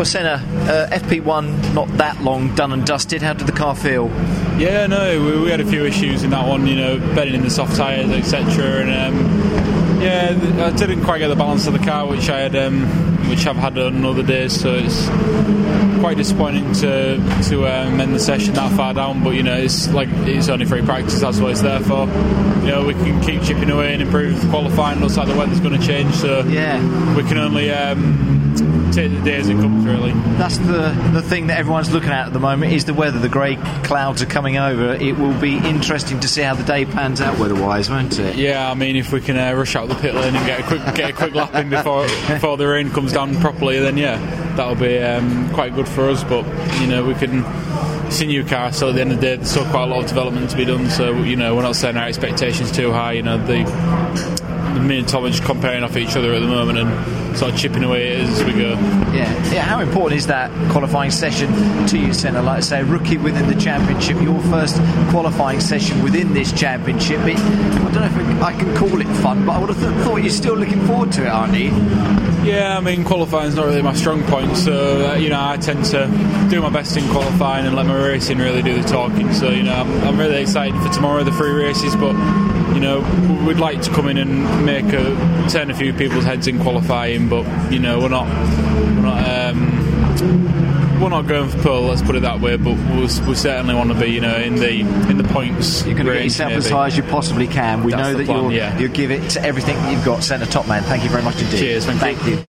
Well, Senna, uh, FP1 not that long done and dusted. How did the car feel? Yeah, no, we, we had a few issues in that one. You know, bedding in the soft tyres, etc. And um, yeah, I didn't quite get the balance of the car, which I had, um, which I've had on other days. So it's quite disappointing to to um, end the session that far down. But you know, it's like it's only free practice. That's what it's there for. You know, we can keep chipping away and improve qualifying. Looks like the weather's going to change, so Yeah. we can only um, take the day as it comes. Really. That's the the thing that everyone's looking at at the moment is the weather. The grey clouds are coming over. It will be interesting to see how the day pans out weather-wise, won't it? Yeah, I mean, if we can uh, rush out the pit lane and get a quick get a quick lap in before before the rain comes down properly, then yeah, that'll be um, quite good for us. But you know, we can. It's a new so at the end of the day, there's still quite a lot of development to be done. So you know, we're not setting our expectations too high. You know, the, the me and Tom are just comparing off each other at the moment and sort of chipping away at it as we go. Yeah, yeah. How important is that qualifying session to you, Senna? Like I say, rookie within the championship, your first qualifying session within this championship. It, I don't know if I can call it fun, but I would have th- thought you're still looking forward to it, aren't you? Yeah, I mean qualifying's not really my strong point, so uh, you know I tend to do my best in qualifying and let my racing really do the talking. So you know I'm, I'm really excited for tomorrow, the three races, but you know we'd like to come in and make a turn a few people's heads in qualifying, but you know we're not we're not. Um, we're not going for pole, let's put it that way. But we'll, we certainly want to be, you know, in the in the points. You're going to get yourself as high as you possibly can. We That's know that plan, you'll, yeah. you'll give it to everything you've got, Senna Top Man. Thank you very much indeed. Cheers, thank you. you.